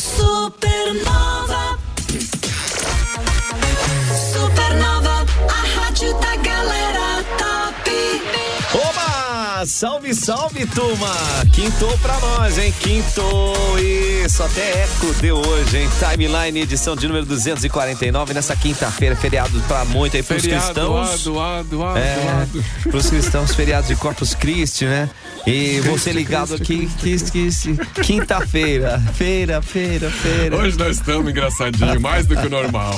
Supernova. Supernova, a rádio da galera top. Oba! Salve, salve, turma! Quintou pra nós, hein? Quintou! Isso, até eco deu hoje, hein? Timeline, edição de número 249, nessa quinta-feira, feriado pra muito aí pros Feriado, cristãos. ado, ado, ado, É, pros cristãos, feriados de Corpus Christi, né? E você ligado aqui, quinta-feira, feira, feira, feira. Hoje nós estamos engraçadinho, mais do que o normal.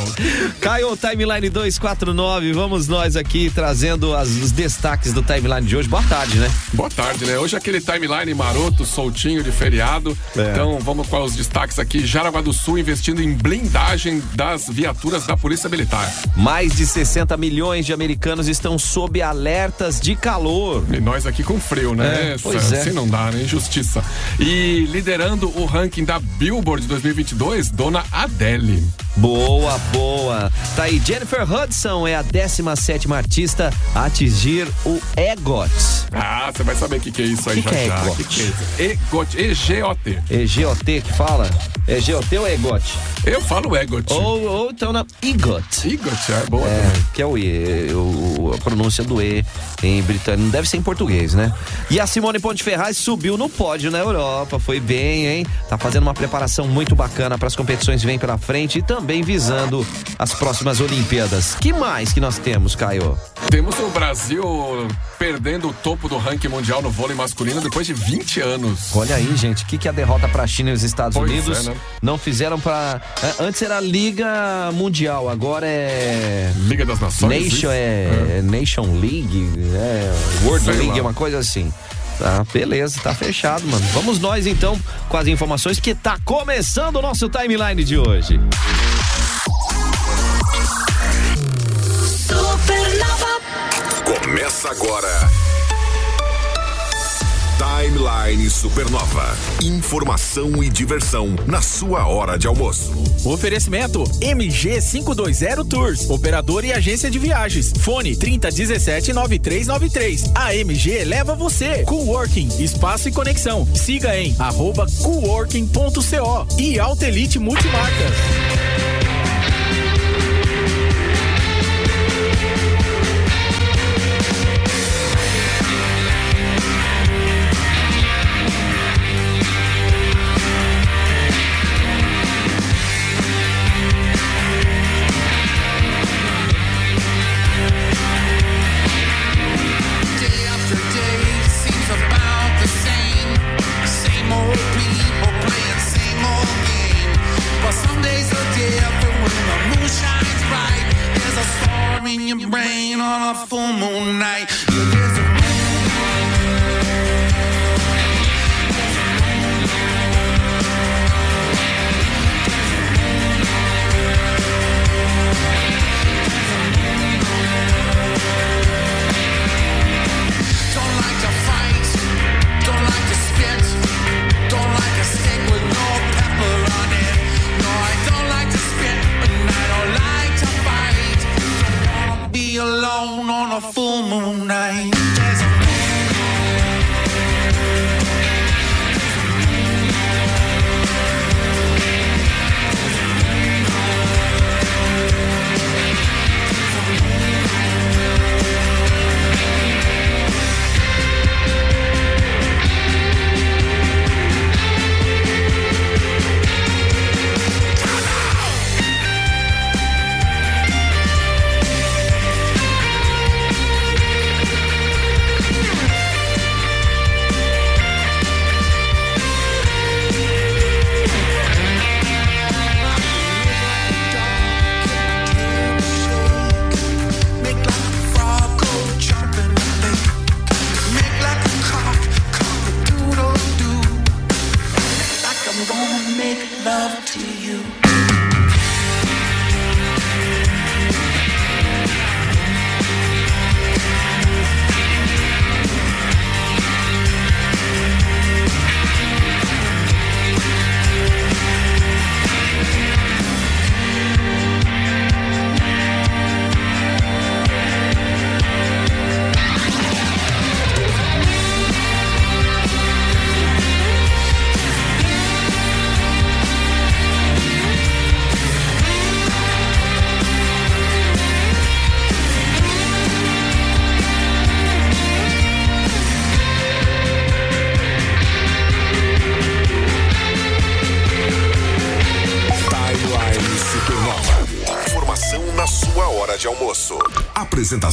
Caiu Timeline 249, vamos nós aqui trazendo as- os destaques do Timeline de hoje. Boa tarde, né? Boa tarde, né? Hoje é aquele timeline maroto, soltinho de feriado. É. Então vamos com os destaques aqui. Jaraguá do Sul investindo em blindagem das viaturas da Polícia Militar. Mais de 60 milhões de americanos estão sob alertas de calor. E nós aqui com frio, né? É, pois é. Assim não dá, né? Injustiça. E liderando o ranking da Billboard 2022, Dona Adele. Boa, boa. Tá aí, Jennifer Hudson é a 17 artista a atingir o EGOT. Ah, você vai saber o que, que é isso aí Que já que é já. EGOT? Que é? EGOT, E-G-O-T. EGOT que fala? É GOT ou EGOT? Eu falo EGOT. Ou, ou então na EGOT. EGOT, é boa É, também. que é o E, o- a pronúncia do E em britânico. Deve ser em português, né? E a Simone Ponteferraz subiu no pódio na Europa. Foi bem, hein? Tá fazendo uma preparação muito bacana para as competições que vêm pela frente e também visando as próximas Olimpíadas. Que mais que nós temos, Caio? Temos o Brasil perdendo o topo do ranking mundial no vôlei masculino depois de 20 anos. Olha aí, gente, o que, que a derrota para a China e os Estados Pois Unidos é, né? não fizeram para. Antes era Liga Mundial, agora é. Liga das Nações. Nation isso? é, Nation League, é World Sei League, lá. é uma coisa assim. Tá, beleza, tá fechado, mano. Vamos nós então com as informações que tá começando o nosso timeline de hoje. Começa agora. Timeline Supernova. Informação e diversão na sua hora de almoço. Oferecimento MG 520 Tours, operador e agência de viagens. Fone 3017 9393. A MG leva você. Coworking, espaço e conexão. Siga em arroba coworking.co e Altelite Multimarcas.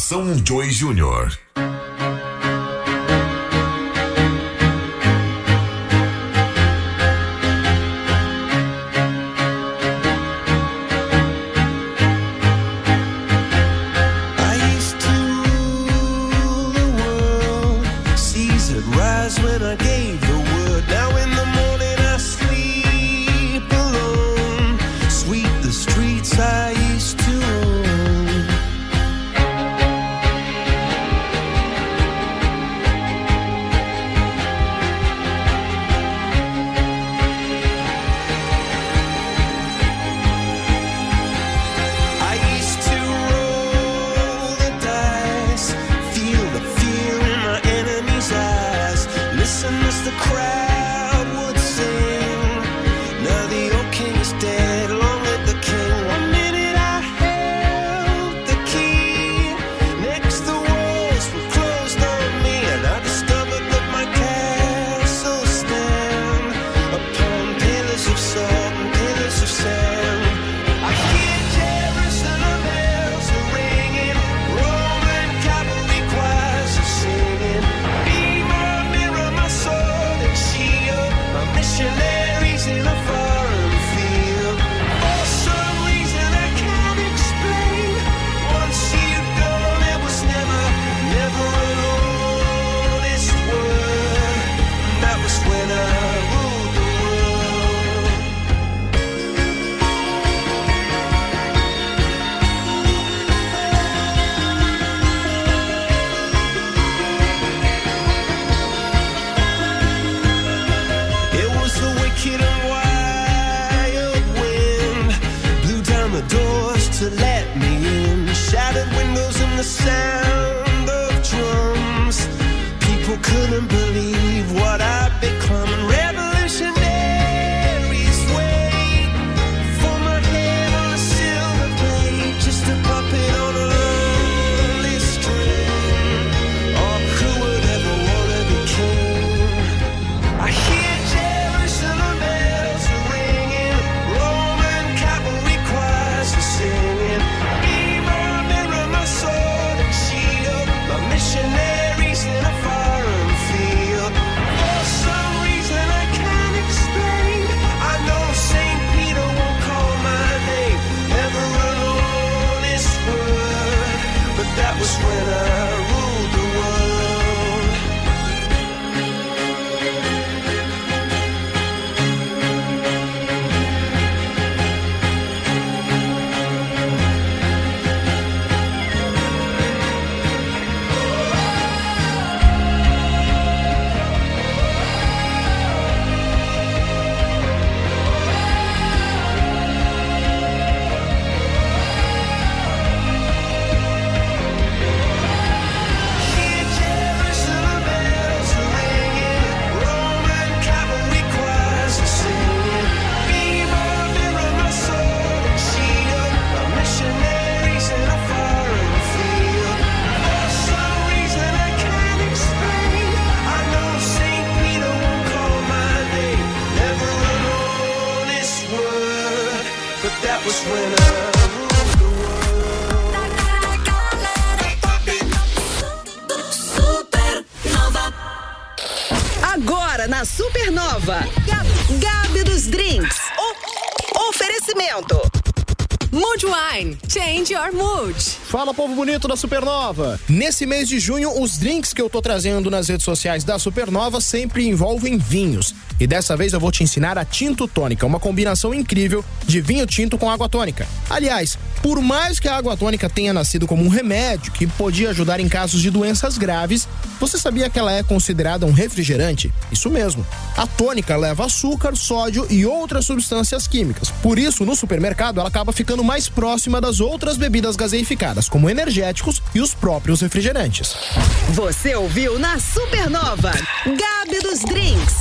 Ação Joy Júnior. sound of drums. People couldn't believe what I Fala, povo bonito da Supernova! Nesse mês de junho, os drinks que eu tô trazendo nas redes sociais da Supernova sempre envolvem vinhos. E dessa vez eu vou te ensinar a Tinto Tônica, uma combinação incrível de vinho tinto com água tônica. Aliás, por mais que a água tônica tenha nascido como um remédio que podia ajudar em casos de doenças graves, você sabia que ela é considerada um refrigerante? Isso mesmo. A tônica leva açúcar, sódio e outras substâncias químicas. Por isso, no supermercado, ela acaba ficando mais próxima das outras bebidas gaseificadas, como energéticos e os próprios refrigerantes. Você ouviu na Supernova Gabi dos Drinks.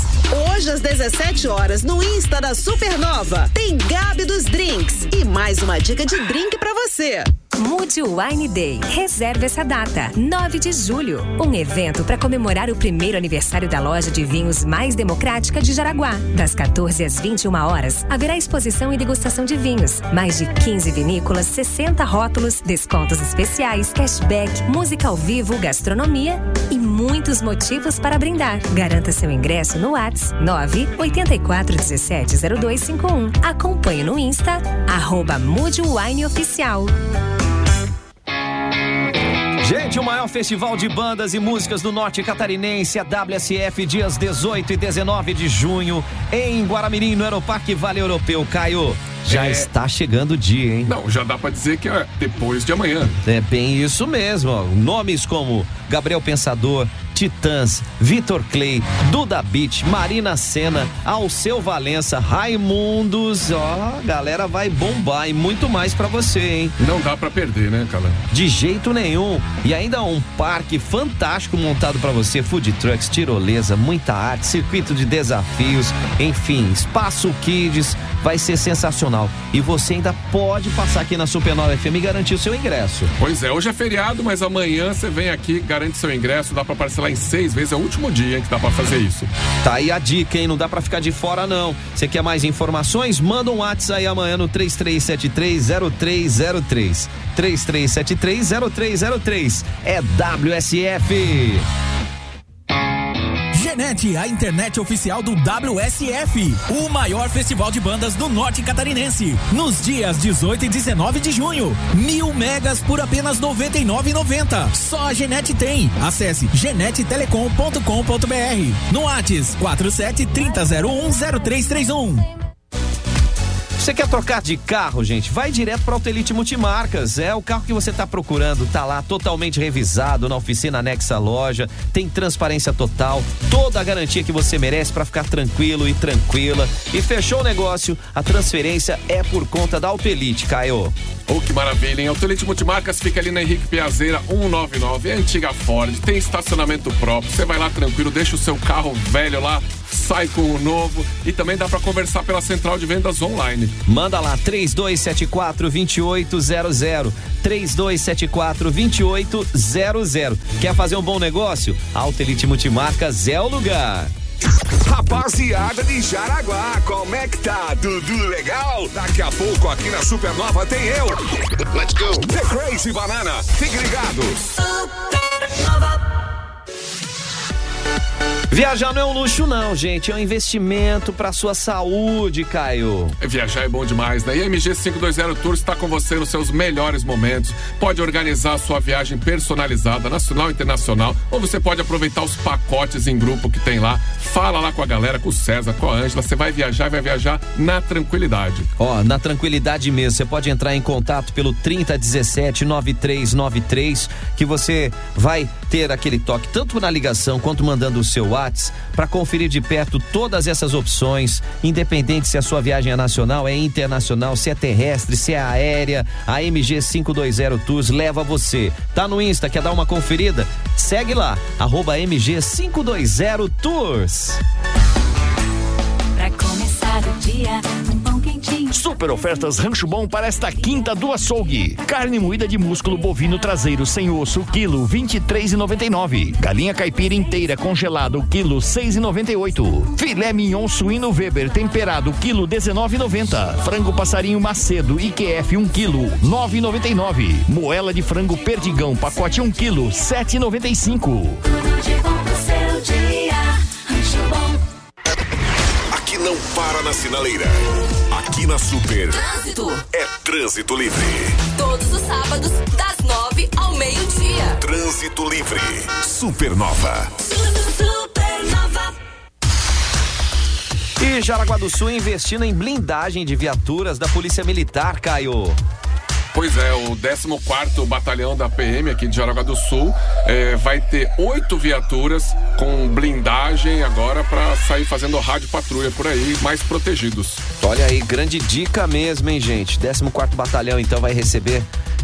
Hoje às 17 horas no Insta da Supernova tem Gabi Drinks e mais uma dica de drink para você. Mude Wine Day. Reserve essa data, 9 de julho. Um evento para comemorar o primeiro aniversário da loja de vinhos mais democrática de Jaraguá. Das 14 às 21 horas, haverá exposição e degustação de vinhos. Mais de 15 vinícolas, 60 rótulos, descontos especiais, cashback, música ao vivo, gastronomia e muitos motivos para brindar. Garanta seu ingresso no Whats 9 84 17 0251. Acompanhe no Insta, arroba Mude Wine Oficial. Gente, o maior festival de bandas e músicas do norte catarinense, a WSF, dias 18 e 19 de junho, em Guaramirim, no Aeroparque Vale Europeu. Caio, já É. está chegando o dia, hein? Não, já dá pra dizer que é depois de amanhã. É bem isso mesmo. ó. Nomes como Gabriel Pensador, Titãs, Vitor Clay, Duda Beat, Marina Senna, Alceu Valença, Raimundos. Ó, a galera vai bombar e muito mais pra você, hein? Não dá pra perder, né, Calan? De jeito nenhum. E ainda um parque fantástico montado pra você, food trucks, tirolesa, muita arte, circuito de desafios, enfim, espaço kids, vai ser sensacional. E você ainda pode passar aqui na Supernova FM e garantir o seu ingresso. Pois é, hoje é feriado, mas amanhã você vem aqui, garante seu ingresso, dá pra parcelar em seis vezes, é o último dia que dá pra fazer isso. Tá aí a dica, hein? Não dá pra ficar de fora, não. Você quer mais informações? Manda um WhatsApp aí amanhã no 33730303. 33730303. É WSF. Genete, a internet oficial do WSF, o maior festival de bandas do norte catarinense. Nos dias 18 e 19 de junho, mil megas por apenas R$ 99,90. Só a Genete tem. Acesse genetetelecom.com.br. No Whats 47 3001 0331. Você quer trocar de carro, gente? Vai direto para Autelite Multimarcas. É o carro que você está procurando, tá lá totalmente revisado na oficina anexa à loja, tem transparência total, toda a garantia que você merece para ficar tranquilo e tranquila. E fechou o negócio, a transferência é por conta da Autelite, Caio. Oh, que maravilha, hein? Autolite Multimarcas fica ali na Henrique Piazeira 199, é antiga Ford, tem estacionamento próprio. Você vai lá tranquilo, deixa o seu carro velho lá, sai com o novo e também dá pra conversar pela central de vendas online. Manda lá 3274 2800. 3274 2800. Quer fazer um bom negócio? Autelite Multimarcas é o lugar. Rapaziada de Jaraguá, como é que tá? Tudo legal? Daqui a pouco aqui na Supernova tem eu. Let's go. The Crazy Banana. Fique ligado. Viajar não é um luxo, não, gente. É um investimento pra sua saúde, Caio. Viajar é bom demais, né? E a MG 520 Tours está com você nos seus melhores momentos. Pode organizar a sua viagem personalizada, nacional e internacional, ou você pode aproveitar os pacotes em grupo que tem lá. Fala lá com a galera, com o César, com a Ângela. Você vai viajar e vai viajar na tranquilidade. Ó, na tranquilidade mesmo, você pode entrar em contato pelo 3017 9393, que você vai ter aquele toque tanto na ligação quanto mandando o seu Para conferir de perto todas essas opções, independente se a sua viagem é nacional, é internacional, se é terrestre, se é aérea, a MG 520 Tours leva você. Tá no Insta, quer dar uma conferida? Segue lá, arroba MG 520 Tours. Pra começar o dia. Super ofertas Rancho Bom para esta quinta do açougue. Carne moída de músculo bovino traseiro sem osso, quilo 23,99. Galinha caipira inteira congelado, quilo 6,98. Filé mignon suíno Weber temperado, quilo 19,90. Frango passarinho macedo IQF 1 quilo 9,99. Moela de frango perdigão pacote 1 quilo 7,95. Tudo de bom pro seu dia. Rancho Bom. Aqui não para na sinaleira. Na Super Trânsito. é trânsito livre. Todos os sábados, das nove ao meio-dia. Trânsito livre. Supernova. Supernova. E Jaraguá do Sul investindo em blindagem de viaturas da Polícia Militar, Caio. Pois é, o 14º Batalhão da PM aqui de Jaraguá do Sul eh, vai ter oito viaturas com blindagem agora para sair fazendo rádio patrulha por aí, mais protegidos. Olha aí, grande dica mesmo, hein, gente? 14 Batalhão, então, vai receber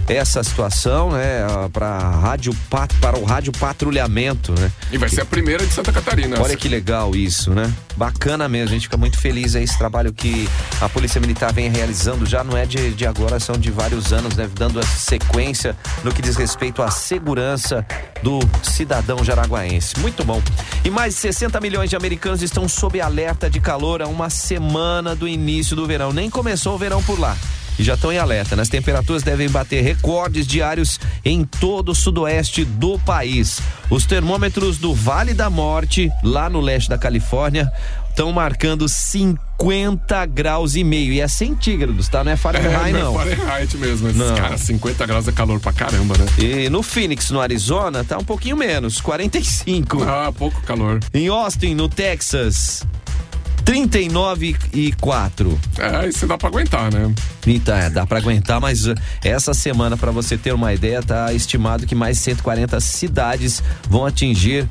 essa situação, né, para rádio para o rádio patrulhamento, né? E vai ser a primeira de Santa Catarina. Olha que legal isso, né? Bacana mesmo, a gente fica muito feliz aí esse trabalho que a Polícia Militar vem realizando já não é de, de agora, são de vários anos, né? Dando essa sequência no que diz respeito à segurança do cidadão jaraguaense. Muito bom. E mais de 60 milhões de americanos estão sob alerta de calor há uma semana do início do verão. Nem começou o verão por lá e já estão em alerta. né? As temperaturas devem bater recordes diários em todo o sudoeste do país. Os termômetros do Vale da Morte, lá no leste da Califórnia, estão marcando 50 graus e meio. E é centígrados, tá? Não é Fahrenheit, É, não. não é Fahrenheit mesmo. Esses Não. Cara, 50 graus é calor pra caramba, né? E no Phoenix, no Arizona, tá um pouquinho menos, 45. Ah, pouco calor. Em Austin, no Texas, 39 e 4. É, isso dá pra aguentar, né? Então, é, dá pra aguentar, mas uh, essa semana, pra você ter uma ideia, tá estimado que mais 140 cidades vão atingir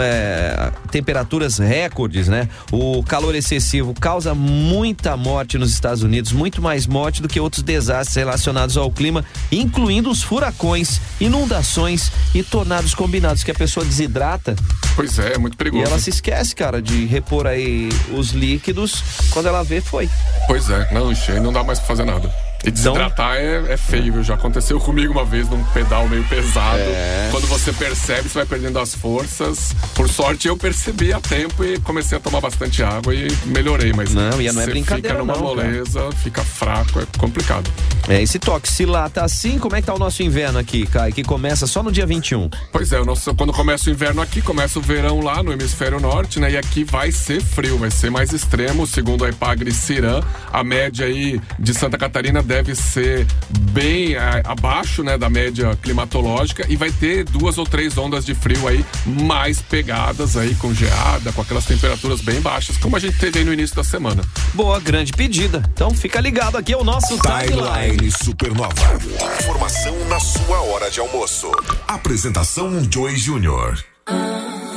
é, temperaturas recordes, né? O calor excessivo causa muita morte nos Estados Unidos, muito mais morte do que outros desastres relacionados ao clima, incluindo os furacões, inundações e tornados combinados, que a pessoa desidrata Pois é, é muito e perigoso. ela se esquece, cara, de repor aí os líquidos. Quando ela vê, foi. Pois é, não, encher, não dá mais pra fazer nada. E desidratar é, é feio, viu? Já aconteceu comigo uma vez num pedal meio pesado. É. Quando você percebe, você vai perdendo as forças. Por sorte, eu percebi a tempo e comecei a tomar bastante água e melhorei, mas. Não, e não é você brincadeira Fica numa não, cara. moleza, fica fraco, é complicado. É, esse toque, se lá tá assim, como é que tá o nosso inverno aqui, Kai? Que começa só no dia 21. Pois é, o nosso, quando começa o inverno aqui, começa o verão lá no hemisfério norte, né? E aqui vai ser frio, vai ser mais extremo, segundo a Ipagre Cirã. A média aí de Santa Catarina deve ser bem ah, abaixo, né, da média climatológica e vai ter duas ou três ondas de frio aí mais pegadas aí com geada, com aquelas temperaturas bem baixas, como a gente teve aí no início da semana. Boa, grande pedida. Então fica ligado aqui, é o nosso timeline. Supernova. Informação na sua hora de almoço. Apresentação Joy Júnior. She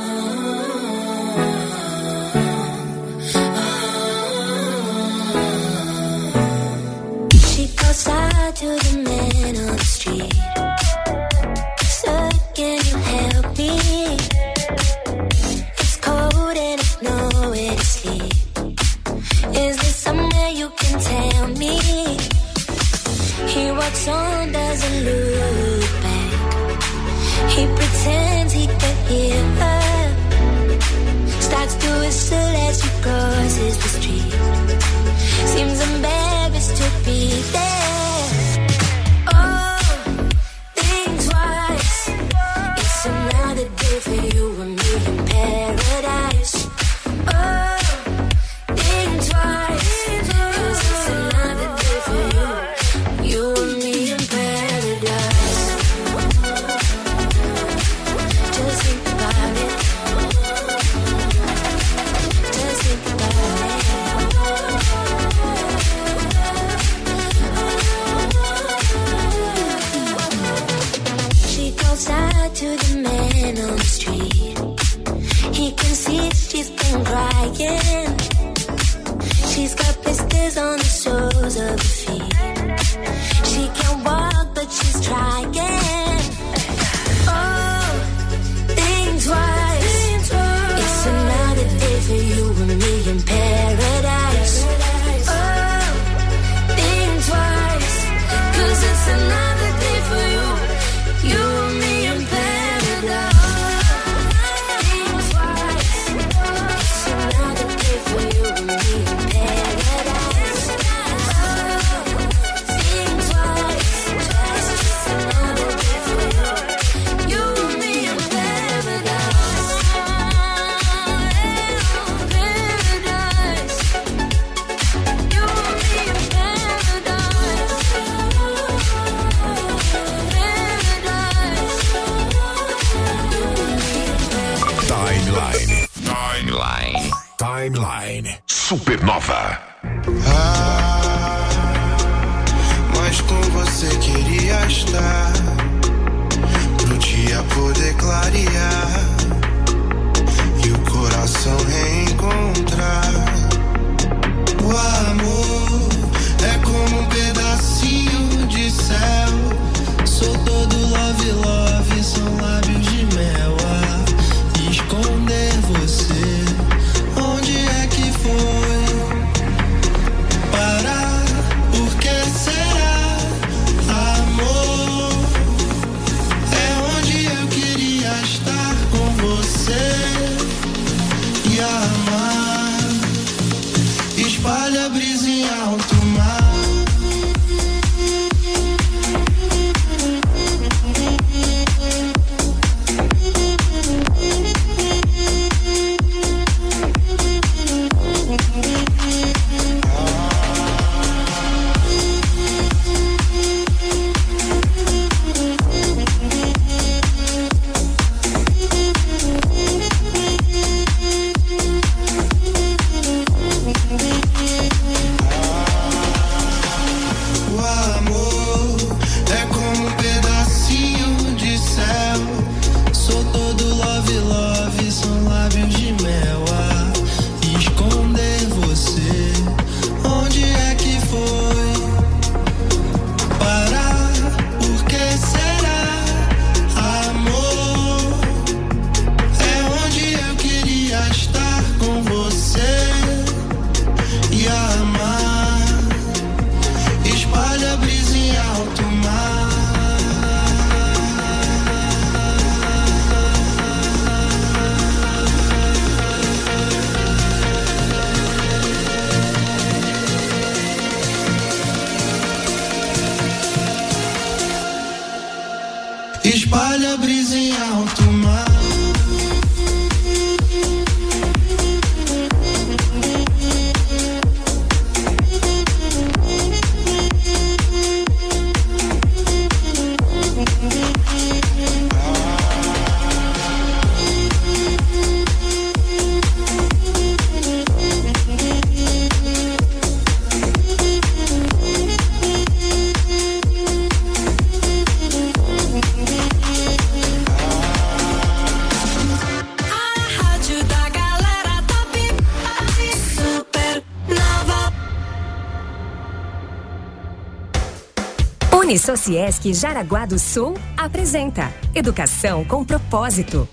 Unisociesc Jaraguá do Sul apresenta Educação com propósito.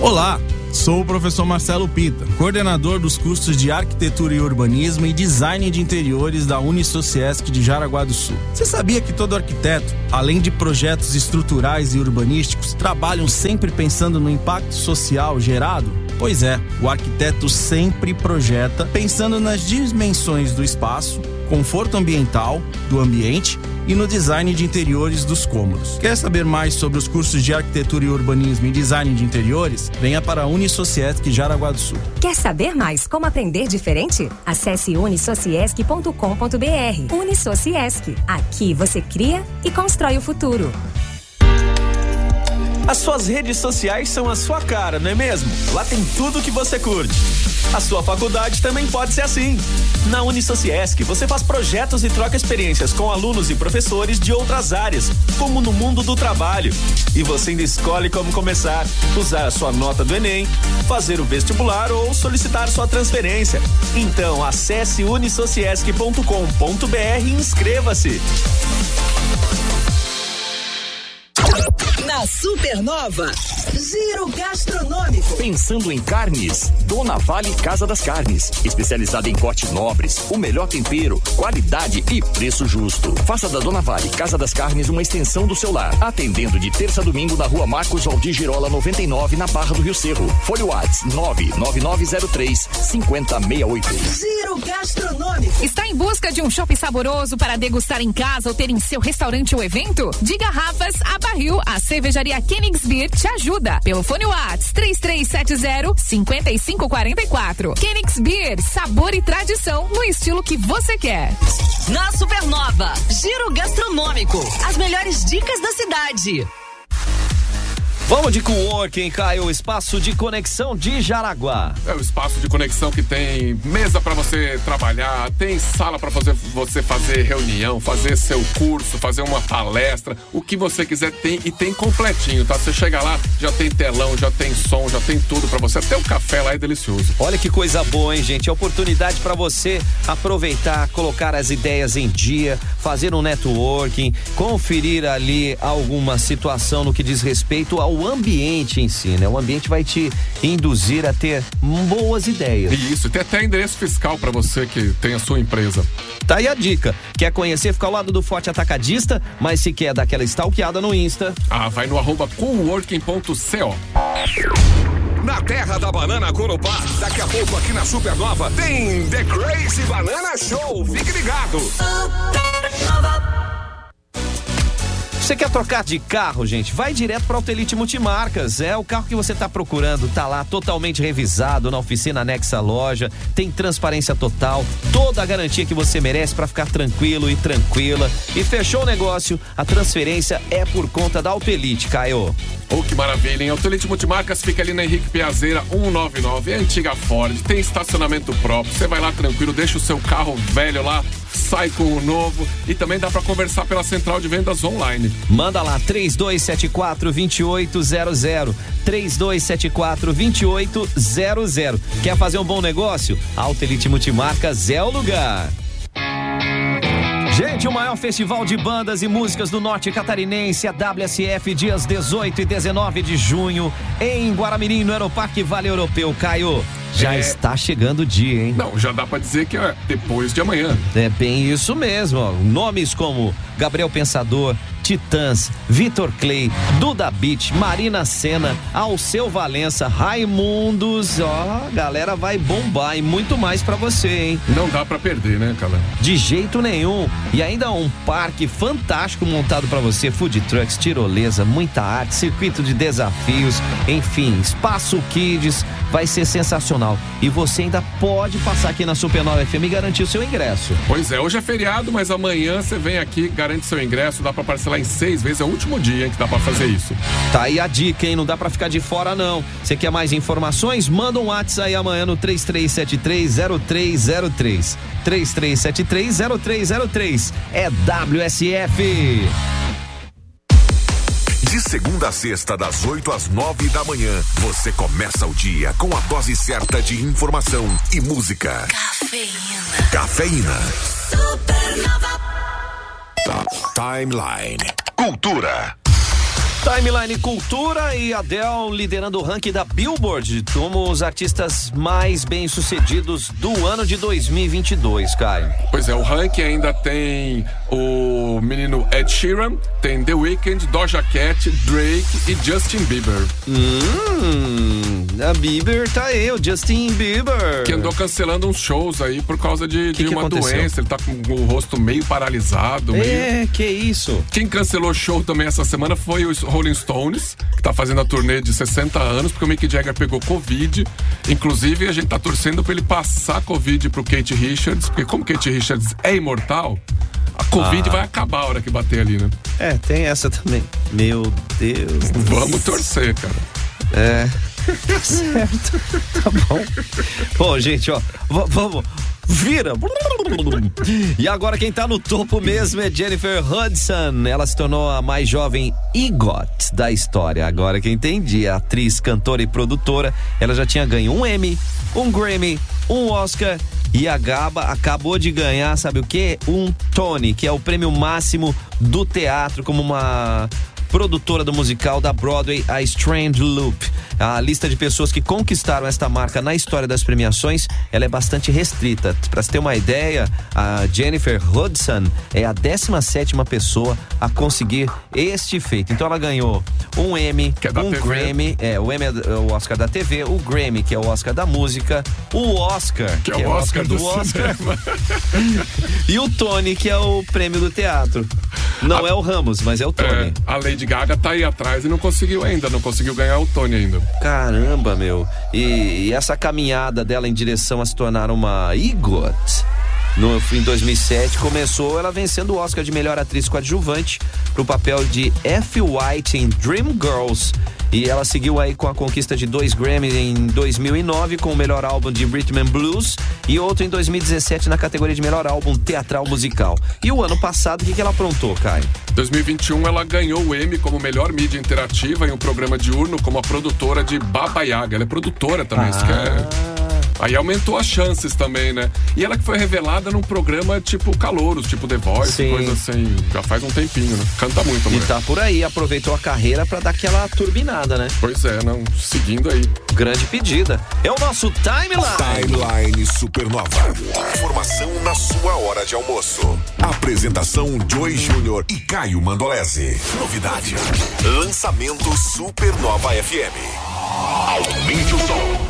Olá, sou o professor Marcelo Pita, coordenador dos cursos de Arquitetura e Urbanismo e Design de Interiores da Unisociesc de Jaraguá do Sul. Você sabia que todo arquiteto, além de projetos estruturais e urbanísticos, trabalham sempre pensando no impacto social gerado? Pois é, o arquiteto sempre projeta pensando nas dimensões do espaço, conforto ambiental do ambiente e no design de interiores dos cômodos. Quer saber mais sobre os cursos de arquitetura e urbanismo e design de interiores? Venha para a Unisociesc Jaraguá do Sul. Quer saber mais como aprender diferente? Acesse unisociesc.com.br. Unisociesc. Aqui você cria e constrói o futuro. As suas redes sociais são a sua cara, não é mesmo? Lá tem tudo que você curte. A sua faculdade também pode ser assim. Na Unisociesc, você faz projetos e troca experiências com alunos e professores de outras áreas, como no mundo do trabalho. E você ainda escolhe como começar, usar a sua nota do Enem, fazer o vestibular ou solicitar sua transferência. Então, acesse unisociesc.com.br e inscreva-se. Na Supernova, Giro Gastronômico. Pensando em carnes? Dona Vale Casa das Carnes. Especializada em cortes nobres, o melhor tempero, qualidade e preço justo. Faça da Dona Vale Casa das Carnes uma extensão do seu lar. Atendendo de terça a domingo na rua Marcos Valdir Girola 99, na Barra do Rio Cerro. Folha Whats 99903 5068. Giro Gastronômico. Está em busca de um shopping saboroso para degustar em casa ou ter em seu restaurante ou evento? De garrafas a barril, a cervejaria Königsbeer te ajuda. Pelo fone Whats 3370-5544. Königsbeer, sabor e tradição no estilo que você quer. Na Supernova, Giro Gastronômico. As melhores dicas da cidade. Vamos de coworking, Caio, espaço de conexão de Jaraguá. É o espaço de conexão que tem mesa para você trabalhar, tem sala para fazer você fazer reunião, fazer seu curso, fazer uma palestra, o que você quiser tem e tem completinho, tá? Você chega lá, já tem telão, já tem som, já tem tudo para você. Até o café lá é delicioso. Olha que coisa boa, hein, gente? É oportunidade para você aproveitar, colocar as ideias em dia, fazer um networking, conferir ali alguma situação no que diz respeito ao ambiente em si, né? O ambiente vai te induzir a ter boas ideias. Isso, tem até endereço fiscal para você que tem a sua empresa. Tá aí a dica. Quer conhecer? Fica ao lado do Forte Atacadista, mas se quer dar aquela stalkeada no Insta. Ah, vai no arroba coworking.co. Na terra da banana Corupá, daqui a pouco aqui na Supernova tem The Crazy Banana Show. Fique ligado. Você quer trocar de carro, gente? Vai direto para Autelite Multimarcas. É o carro que você está procurando, tá lá totalmente revisado na oficina anexa à loja, tem transparência total, toda a garantia que você merece para ficar tranquilo e tranquila. E fechou o negócio, a transferência é por conta da Autelite, Caio. Oh, que maravilha, hein? Autolite Multimarcas fica ali na Henrique Piazeira 199, é antiga Ford, tem estacionamento próprio, você vai lá tranquilo, deixa o seu carro velho lá, sai com o novo e também dá para conversar pela central de vendas online. Manda lá 3274 2800. 3274 2800. Quer fazer um bom negócio? Autelite Multimarcas é o lugar. Gente, o maior festival de bandas e músicas do norte catarinense, a WSF, dias 18 e 19 de junho, em Guaramirim, no Aeroparque Vale Europeu. Caio, já É. está chegando o dia, hein? Não, já dá para dizer que é depois de amanhã. É bem isso mesmo. ó. Nomes como Gabriel Pensador, Titãs, Vitor Clay, Duda Beat, Marina Senna, Alceu Valença, Raimundos. Ó, a galera vai bombar e muito mais pra você, hein? Não dá para perder, né, cara? De jeito nenhum. E ainda um parque fantástico montado pra você, food trucks, tirolesa, muita arte, circuito de desafios, enfim, espaço kids, vai ser sensacional. E você ainda pode passar aqui na Supernova FM e garantir o seu ingresso. Pois é, hoje é feriado, mas amanhã você vem aqui, garante seu ingresso, dá para parcelar em seis vezes, é o último dia que dá para fazer isso. Tá aí a dica, hein? Não dá pra ficar de fora, não. Você quer mais informações? Manda um WhatsApp aí amanhã no 33730303. 33730303. É WSF. De segunda a sexta, das 8 às 9 da manhã, você começa o dia com a dose certa de informação e música. Cafeína. Cafeína. Timeline. Cultura. Timeline Cultura e Adele liderando o ranking da Billboard como os artistas mais bem-sucedidos do ano de 2022, Caio. Pois é, o ranking ainda tem o menino Ed Sheeran, tem The Weeknd, Doja Cat, Drake e Justin Bieber. Hum, a Bieber tá aí, o Justin Bieber. Que andou cancelando uns shows aí por causa de, de que uma aconteceu? doença. Ele tá com o rosto meio paralisado. meio- É, que isso. Quem cancelou show também essa semana foi os Rolling Stones, que tá fazendo a turnê de 60 anos, porque o Mick Jagger pegou Covid. Inclusive, a gente tá torcendo pra ele passar Covid pro Kate Richards, porque como Kate Richards é imortal, a Covid Ah. vai acabar a hora que bater ali, né? É, tem essa também. Meu Deus. Vamos torcer, cara. É. Tá certo. Tá bom. Bom, gente, ó. vamos. Vira! E agora quem tá no topo mesmo é Jennifer Hudson. Ela se tornou a mais jovem EGOT da história. Agora que entendi, atriz, cantora e produtora, ela já tinha ganho um Emmy, um Grammy, um Oscar e a Gaba acabou de ganhar, sabe o quê? Um Tony, que é o prêmio máximo do teatro como uma produtora do musical da Broadway, a Strange Loop. A lista de pessoas que conquistaram esta marca na história das premiações, ela é bastante restrita. Para você ter uma ideia, a Jennifer Hudson é a 17ª pessoa a conseguir este feito. Então ela ganhou um Emmy, é um TV. Grammy, é, o Emmy é o Oscar da TV, o Grammy, que é o Oscar da música, o Oscar, Que é o Oscar do Oscar, cinema. e o Tony, que é o prêmio do teatro. Não é o Ramos, mas é o Tony. É, a Lady Gaga tá aí atrás e não conseguiu ainda, não conseguiu ganhar o Tony ainda. Caramba, meu. E, e essa caminhada dela em direção a se tornar uma EGOT no fim de 2007 começou ela vencendo o Oscar de melhor atriz coadjuvante pro papel de F. White em Dreamgirls. E ela seguiu aí com a conquista de dois Grammys em 2009 com o melhor álbum de Rhythm and Blues e outro em 2017 na categoria de melhor álbum teatral musical. E o ano passado, o que, que ela aprontou, Caio? 2021 ela ganhou o Emmy como melhor mídia interativa em um programa diurno como a produtora de Baba Yaga. Ela é produtora também, isso que é... Aí aumentou as chances também, né? E ela que foi revelada num programa tipo Calouros, tipo The Voice, Sim. coisa assim. Já faz um tempinho, né? Canta muito, a E tá por aí, aproveitou a carreira pra dar aquela turbinada, né? Pois é, não. Seguindo aí. Grande pedida. É o nosso timeline. Timeline Supernova. Informação na sua hora de almoço. Apresentação Joy Júnior e Caio Mandolese. Novidade. Lançamento Supernova FM. Aumente o som.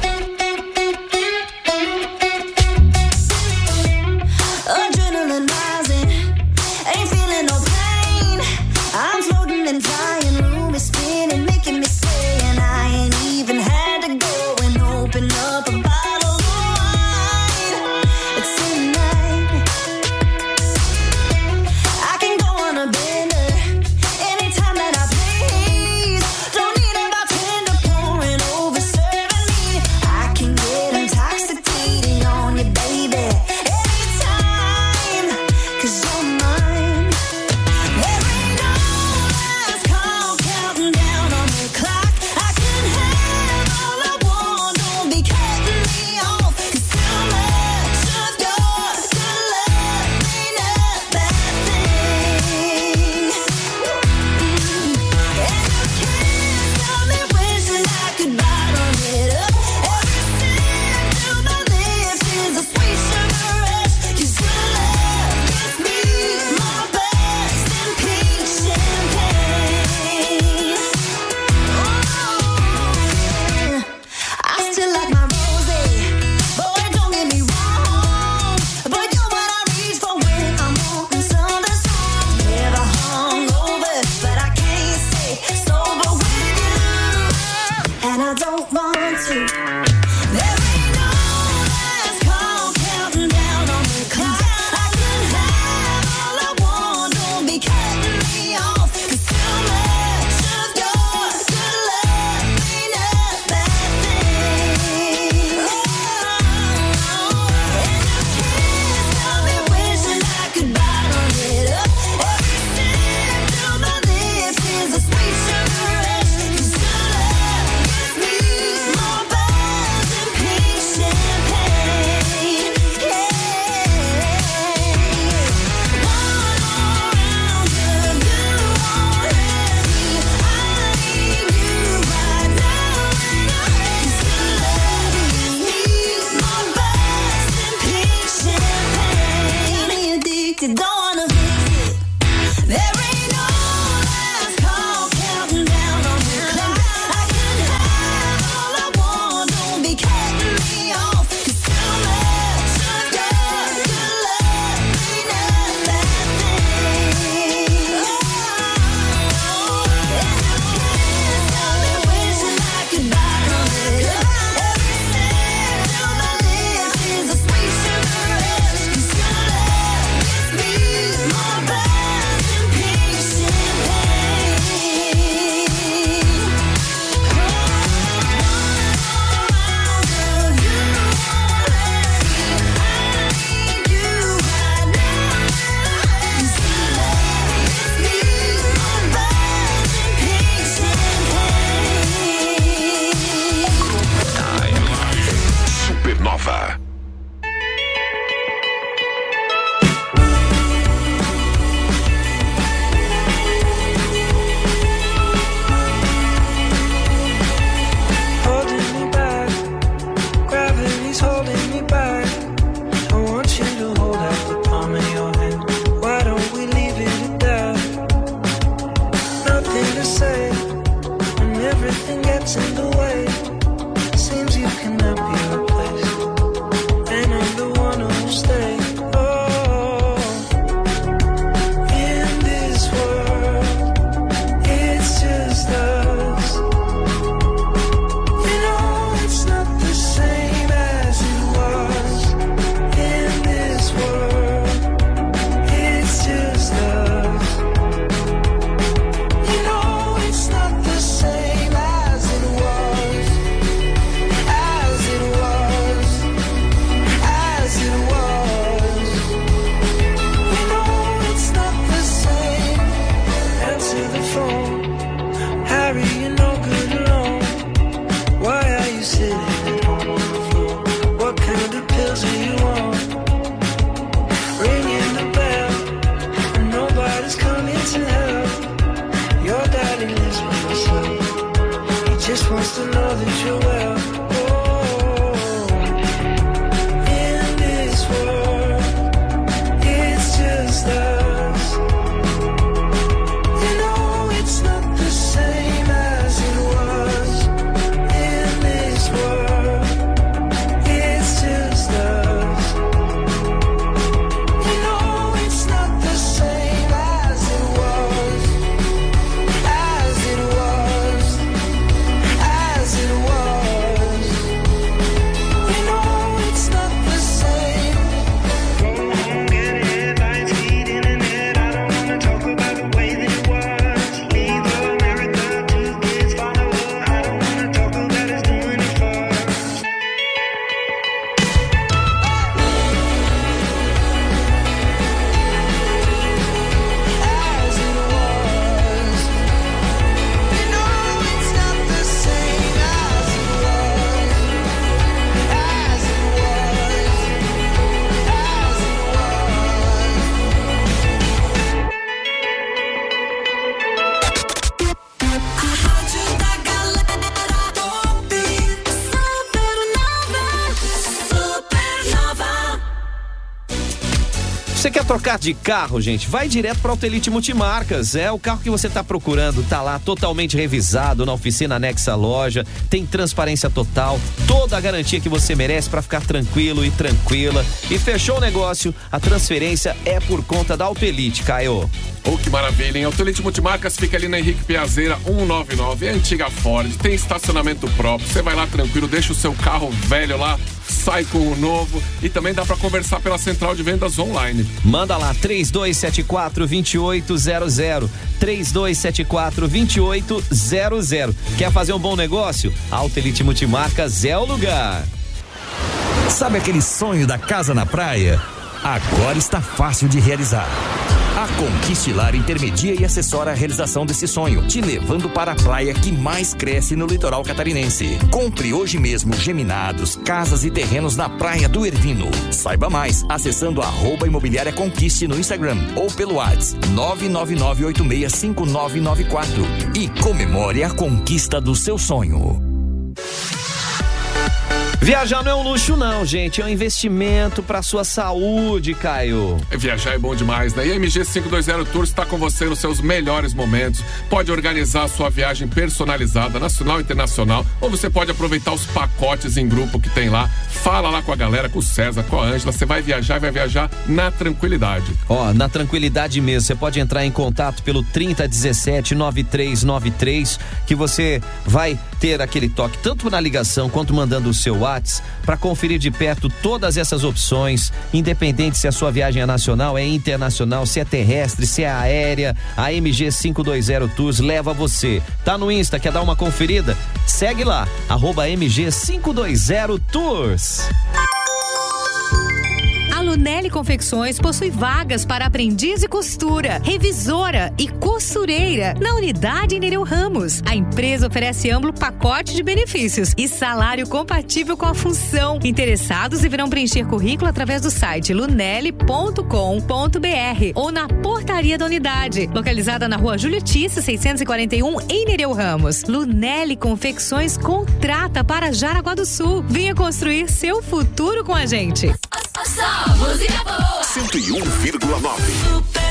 Trocar de carro, gente? Vai direto para Autelite Multimarcas. É o carro que você está procurando, tá lá totalmente revisado na oficina anexa à loja, tem transparência total, toda a garantia que você merece para ficar tranquilo e tranquila. E fechou o negócio, a transferência é por conta da Autelite, Caio. Oh, que maravilha, hein? Autolite Multimarcas fica ali na Henrique Piazeira 199, é antiga Ford, tem estacionamento próprio. Você vai lá tranquilo, deixa o seu carro velho lá, sai com o novo e também dá para conversar pela central de vendas online. Manda lá 3274 2800. 3274 2800. Quer fazer um bom negócio? Autelite Multimarcas é o lugar. Sabe aquele sonho da casa na praia? Agora está fácil de realizar. A Conquistilar intermedia e assessora a realização desse sonho, te levando para a praia que mais cresce no litoral catarinense. Compre hoje mesmo geminados, casas e terrenos na Praia do Ervino. Saiba mais acessando arroba imobiliária Conquiste no Instagram ou pelo WhatsApp 999865994 e comemore a conquista do seu sonho. Viajar não é um luxo, não, gente. É um investimento pra sua saúde, Caio. Viajar é bom demais, né? E a MG 520 Tours está com você nos seus melhores momentos. Pode organizar a sua viagem personalizada, nacional e internacional, ou você pode aproveitar os pacotes em grupo que tem lá. Fala lá com a galera, com o César, com a Ângela. Você vai viajar e vai viajar na tranquilidade. Ó, na tranquilidade mesmo, você pode entrar em contato pelo 3017 9393 que você vai ter aquele toque tanto na ligação quanto mandando o seu Para conferir de perto todas essas opções, independente se a sua viagem é nacional, é internacional, se é terrestre, se é aérea, a MG 520 Tours leva você. Tá no Insta, quer dar uma conferida? Segue lá, arroba MG 520 Tours. A Lunelli Confecções possui vagas para aprendiz de costura, revisora e costureira na unidade Nereu Ramos. A empresa oferece amplo pacote de benefícios e salário compatível com a função. Interessados deverão preencher currículo através do site lunelli.com.br ou na portaria da unidade, localizada na rua Júlio Tisse, 641, em Nereu Ramos. Lunelli Confecções contrata para Jaraguá do Sul. Venha construir seu futuro com a gente. Música boa. 101,9.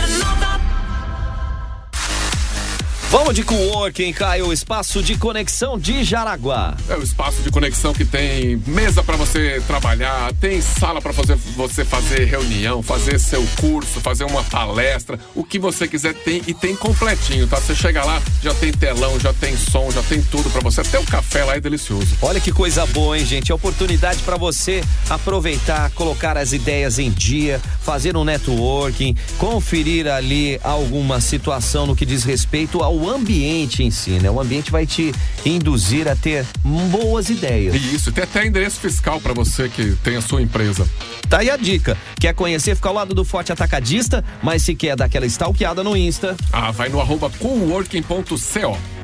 Vamos de coworking, Caio, espaço de conexão de Jaraguá. É o espaço de conexão que tem mesa para você trabalhar, tem sala para fazer você fazer reunião, fazer seu curso, fazer uma palestra, o que você quiser tem e tem completinho, tá? Você chega lá, já tem telão, já tem som, já tem tudo para você. Até o café lá é delicioso. Olha que coisa boa, hein, gente? É oportunidade para você aproveitar, colocar as ideias em dia, fazer um networking, conferir ali alguma situação no que diz respeito ao ambiente em si, né? O ambiente vai te induzir a ter boas ideias. Isso, tem até endereço fiscal para você que tem a sua empresa. Tá aí a dica. Quer conhecer? Fica ao lado do Forte Atacadista, mas se quer dar aquela stalkeada no Insta. Ah, vai no arroba coworking.co.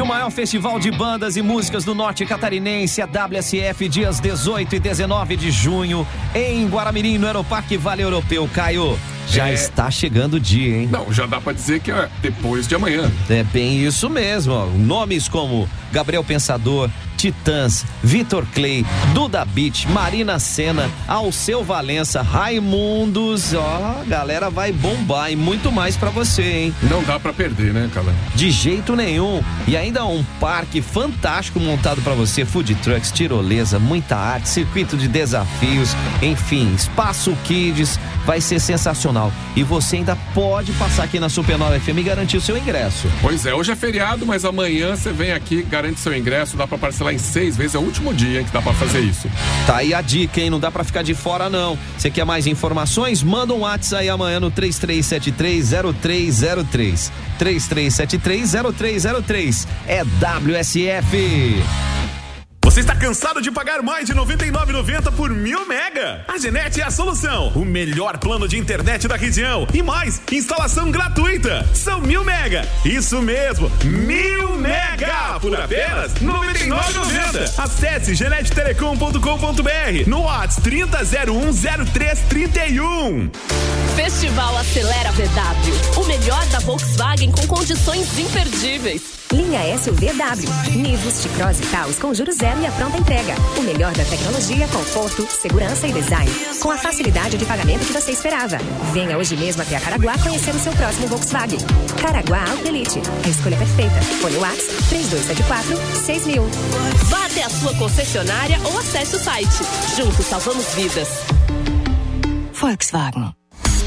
O maior festival de bandas e músicas do norte catarinense, a WSF, dias 18 e 19 de junho, em Guaramirim, no Aeroparque Vale Europeu. Caio, já É. está chegando o dia, hein? Não, já dá para dizer que é depois de amanhã. É bem isso mesmo. ó. Nomes como Gabriel Pensador, Titãs, Vitor Clay, Duda Beat, Marina Senna, Alceu Valença, Raimundos. Ó, a galera vai bombar e muito mais pra você, hein? Não dá para perder, né, Calã? De jeito nenhum. E ainda um parque fantástico montado pra você, food trucks, tirolesa, muita arte, circuito de desafios, enfim, espaço kids, vai ser sensacional. E você ainda pode passar aqui na Supernova FM e garantir o seu ingresso. Pois é, hoje é feriado, mas amanhã você vem aqui, garante seu ingresso, dá para parcelar em seis vezes, é o último dia que dá para fazer isso. Tá aí a dica, hein? Não dá pra ficar de fora, não. Você quer mais informações? Manda um WhatsApp aí amanhã no 33730303. 33730303. É WSF. Você está cansado de pagar mais de R$ 99,90 por mil mega? A Genete é a solução. O melhor plano de internet da região. E mais, instalação gratuita. São mil mega. Isso mesmo, mil mega por apenas R$ 99,90. Acesse genetetelecom.com.br no WhatsApp 30010331. Festival Acelera VW. O melhor da Volkswagen com condições imperdíveis. Linha SUVW. Nivus, T-Cross e Taos com juros zero e a pronta entrega. O melhor da tecnologia, conforto, segurança e design. Com a facilidade de pagamento que você esperava. Venha hoje mesmo até a Caraguá conhecer o seu próximo Volkswagen. Caraguá Auto Elite. A escolha perfeita. Fone Whats 3274 6000. Vá até a sua concessionária ou acesse o site. Juntos salvamos vidas. Volkswagen.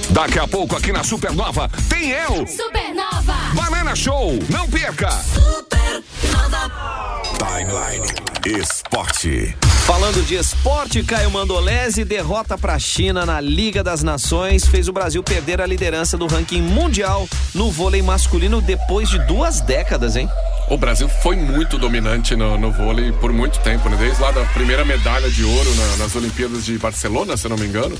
Daqui a pouco aqui na Supernova tem eu, Supernova. Banana Show. Não perca. Timeline Esporte. Falando de esporte, Caio Mandolese derrota pra China na Liga das Nações fez o Brasil perder a liderança do ranking mundial no vôlei masculino depois de duas décadas, hein? O Brasil foi muito dominante no, no vôlei por muito tempo, né? Desde lá da primeira medalha de ouro na- nas Olimpíadas de Barcelona, se não me engano.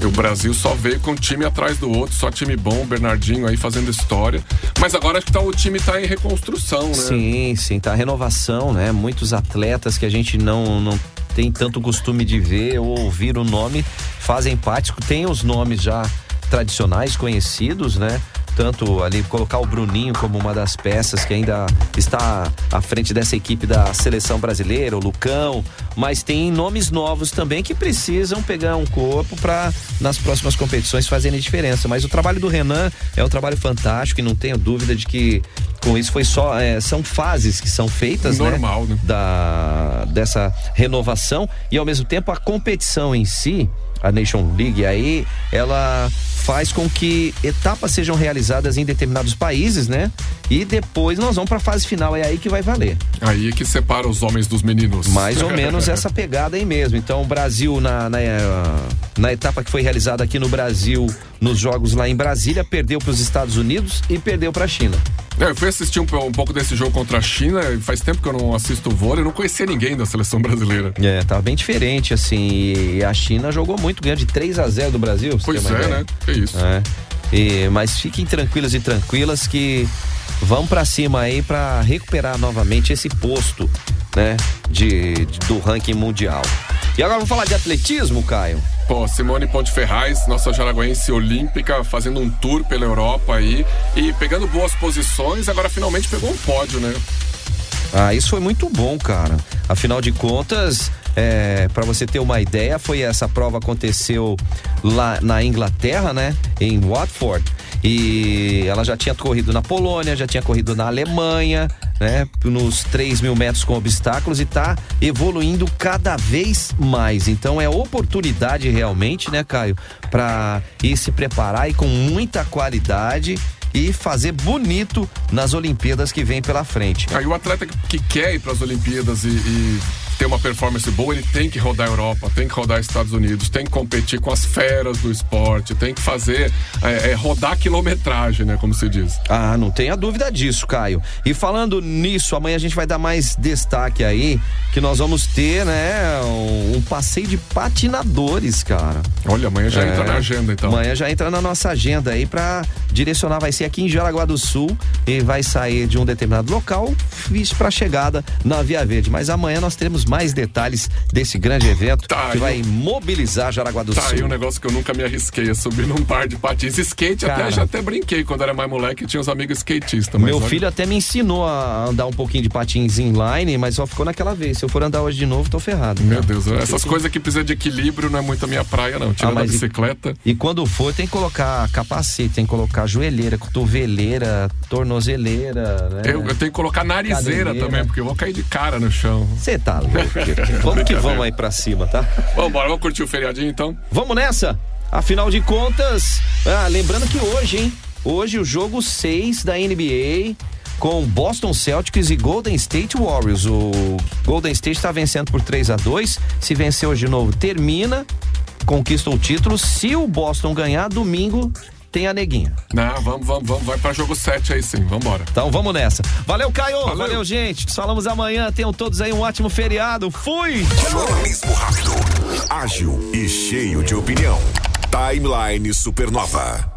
E o Brasil só veio com um time atrás do outro, só time bom, o Bernardinho aí fazendo história. Mas agora acho que tá, o time tá em reconstrução, né? Sim, sim, tá renovação, né? Muitos atletas que a gente não, não tem tanto costume de ver ou ouvir o nome fazem parte, tem os nomes já tradicionais, conhecidos, né? Tanto ali colocar o Bruninho como uma das peças que ainda está à frente dessa equipe da seleção brasileira, o Lucão, mas tem nomes novos também que precisam pegar um corpo para nas próximas competições fazerem diferença. Mas o trabalho do Renan é um trabalho fantástico e não tenho dúvida de que com isso foi só é, são fases que são feitas Normal, né? da dessa renovação e ao mesmo tempo a competição em si a Nation League aí ela faz com que etapas sejam realizadas em determinados países, né? E depois nós vamos para a fase final, é aí que vai valer. Aí é que separa os homens dos meninos. Mais ou menos essa pegada aí mesmo. Então, o Brasil, na, na, na etapa que foi realizada aqui no Brasil, nos jogos lá em Brasília, perdeu para os Estados Unidos e perdeu para a China. É, eu fui assistir um, um pouco desse jogo contra a China, e faz tempo que eu não assisto vôlei, eu não conhecia ninguém da seleção brasileira. É, tava bem diferente, assim. E a China jogou muito, ganhou de 3 a 0 do Brasil. Pois é, né? Que isso. É. E, mas fiquem tranquilos e tranquilas que vão pra cima aí pra recuperar novamente esse posto, né, de, de- do ranking mundial. E agora vamos falar de atletismo, Caio. Pô, Simone Ponte Ferraz, nossa jaraguense olímpica, fazendo um tour pela Europa aí e pegando boas posições, agora finalmente pegou um pódio, né? Ah, isso foi muito bom, cara. Afinal de contas, é, para você ter uma ideia, foi essa prova aconteceu lá na Inglaterra, né? Em Watford. E ela já tinha corrido na Polônia, já tinha corrido na Alemanha, né? Nos 3 mil metros com obstáculos e tá evoluindo cada vez mais. Então é oportunidade realmente, né, Caio? Para ir se preparar e com muita qualidade e fazer bonito nas Olimpíadas que vem pela frente. Aí o atleta que quer ir para as Olimpíadas e, e ter uma performance boa, ele tem que rodar a Europa, tem que rodar Estados Unidos, tem que competir com as feras do esporte, tem que fazer, é, é, rodar quilometragem, né, como se diz. Ah, não tenha dúvida disso, Caio. E falando nisso, amanhã a gente vai dar mais destaque aí, que nós vamos ter, né, um, um passeio de patinadores, cara. Olha, amanhã já entra na agenda, então. Amanhã já entra na nossa agenda aí pra direcionar, vai ser aqui em Jaraguá do Sul e vai sair de um determinado local, isso pra chegada na Via Verde. Mas amanhã nós teremos mais detalhes desse grande evento Tá, que eu- vai mobilizar Jaraguá do Tá Sul. aí um negócio que eu nunca me arrisquei, é subir num par de patins. Skate Cara. até já até brinquei quando era mais moleque, tinha uns amigos skatistas. Meu olha- filho até me ensinou a andar um pouquinho de patins inline, mas só ficou naquela vez. Se eu for andar hoje de novo, tô ferrado. Meu Deus, essas coisas que precisam de equilíbrio não é muito a minha praia, não. Tirando Ah, a e- bicicleta. E quando for, tem que colocar capacete, tem que colocar joelheira, cotoveleira, tornozeleira, né? Eu, eu tenho que colocar narizeira Cadeira. também, porque eu vou cair de cara no chão. Você tá louco. vamos que vamos aí pra cima, tá? Vamos embora, vamos curtir o feriadinho então? Vamos nessa? Afinal de contas, ah, lembrando que hoje, hein? Hoje o jogo 6 da NBA com Boston Celtics e Golden State Warriors. O Golden State está vencendo por 3 a 2 Se vencer hoje de novo, termina, conquista o título. Se o Boston ganhar, domingo tem a neguinha. Não, vamos, vamos, vamos. Vai pra jogo 7 aí sim, vambora. Então vamos nessa. Valeu, Caio. Valeu, gente. Nos falamos amanhã. Tenham todos aí um ótimo feriado. Fui! Jornalismo rápido, ágil e cheio de opinião. Timeline Supernova.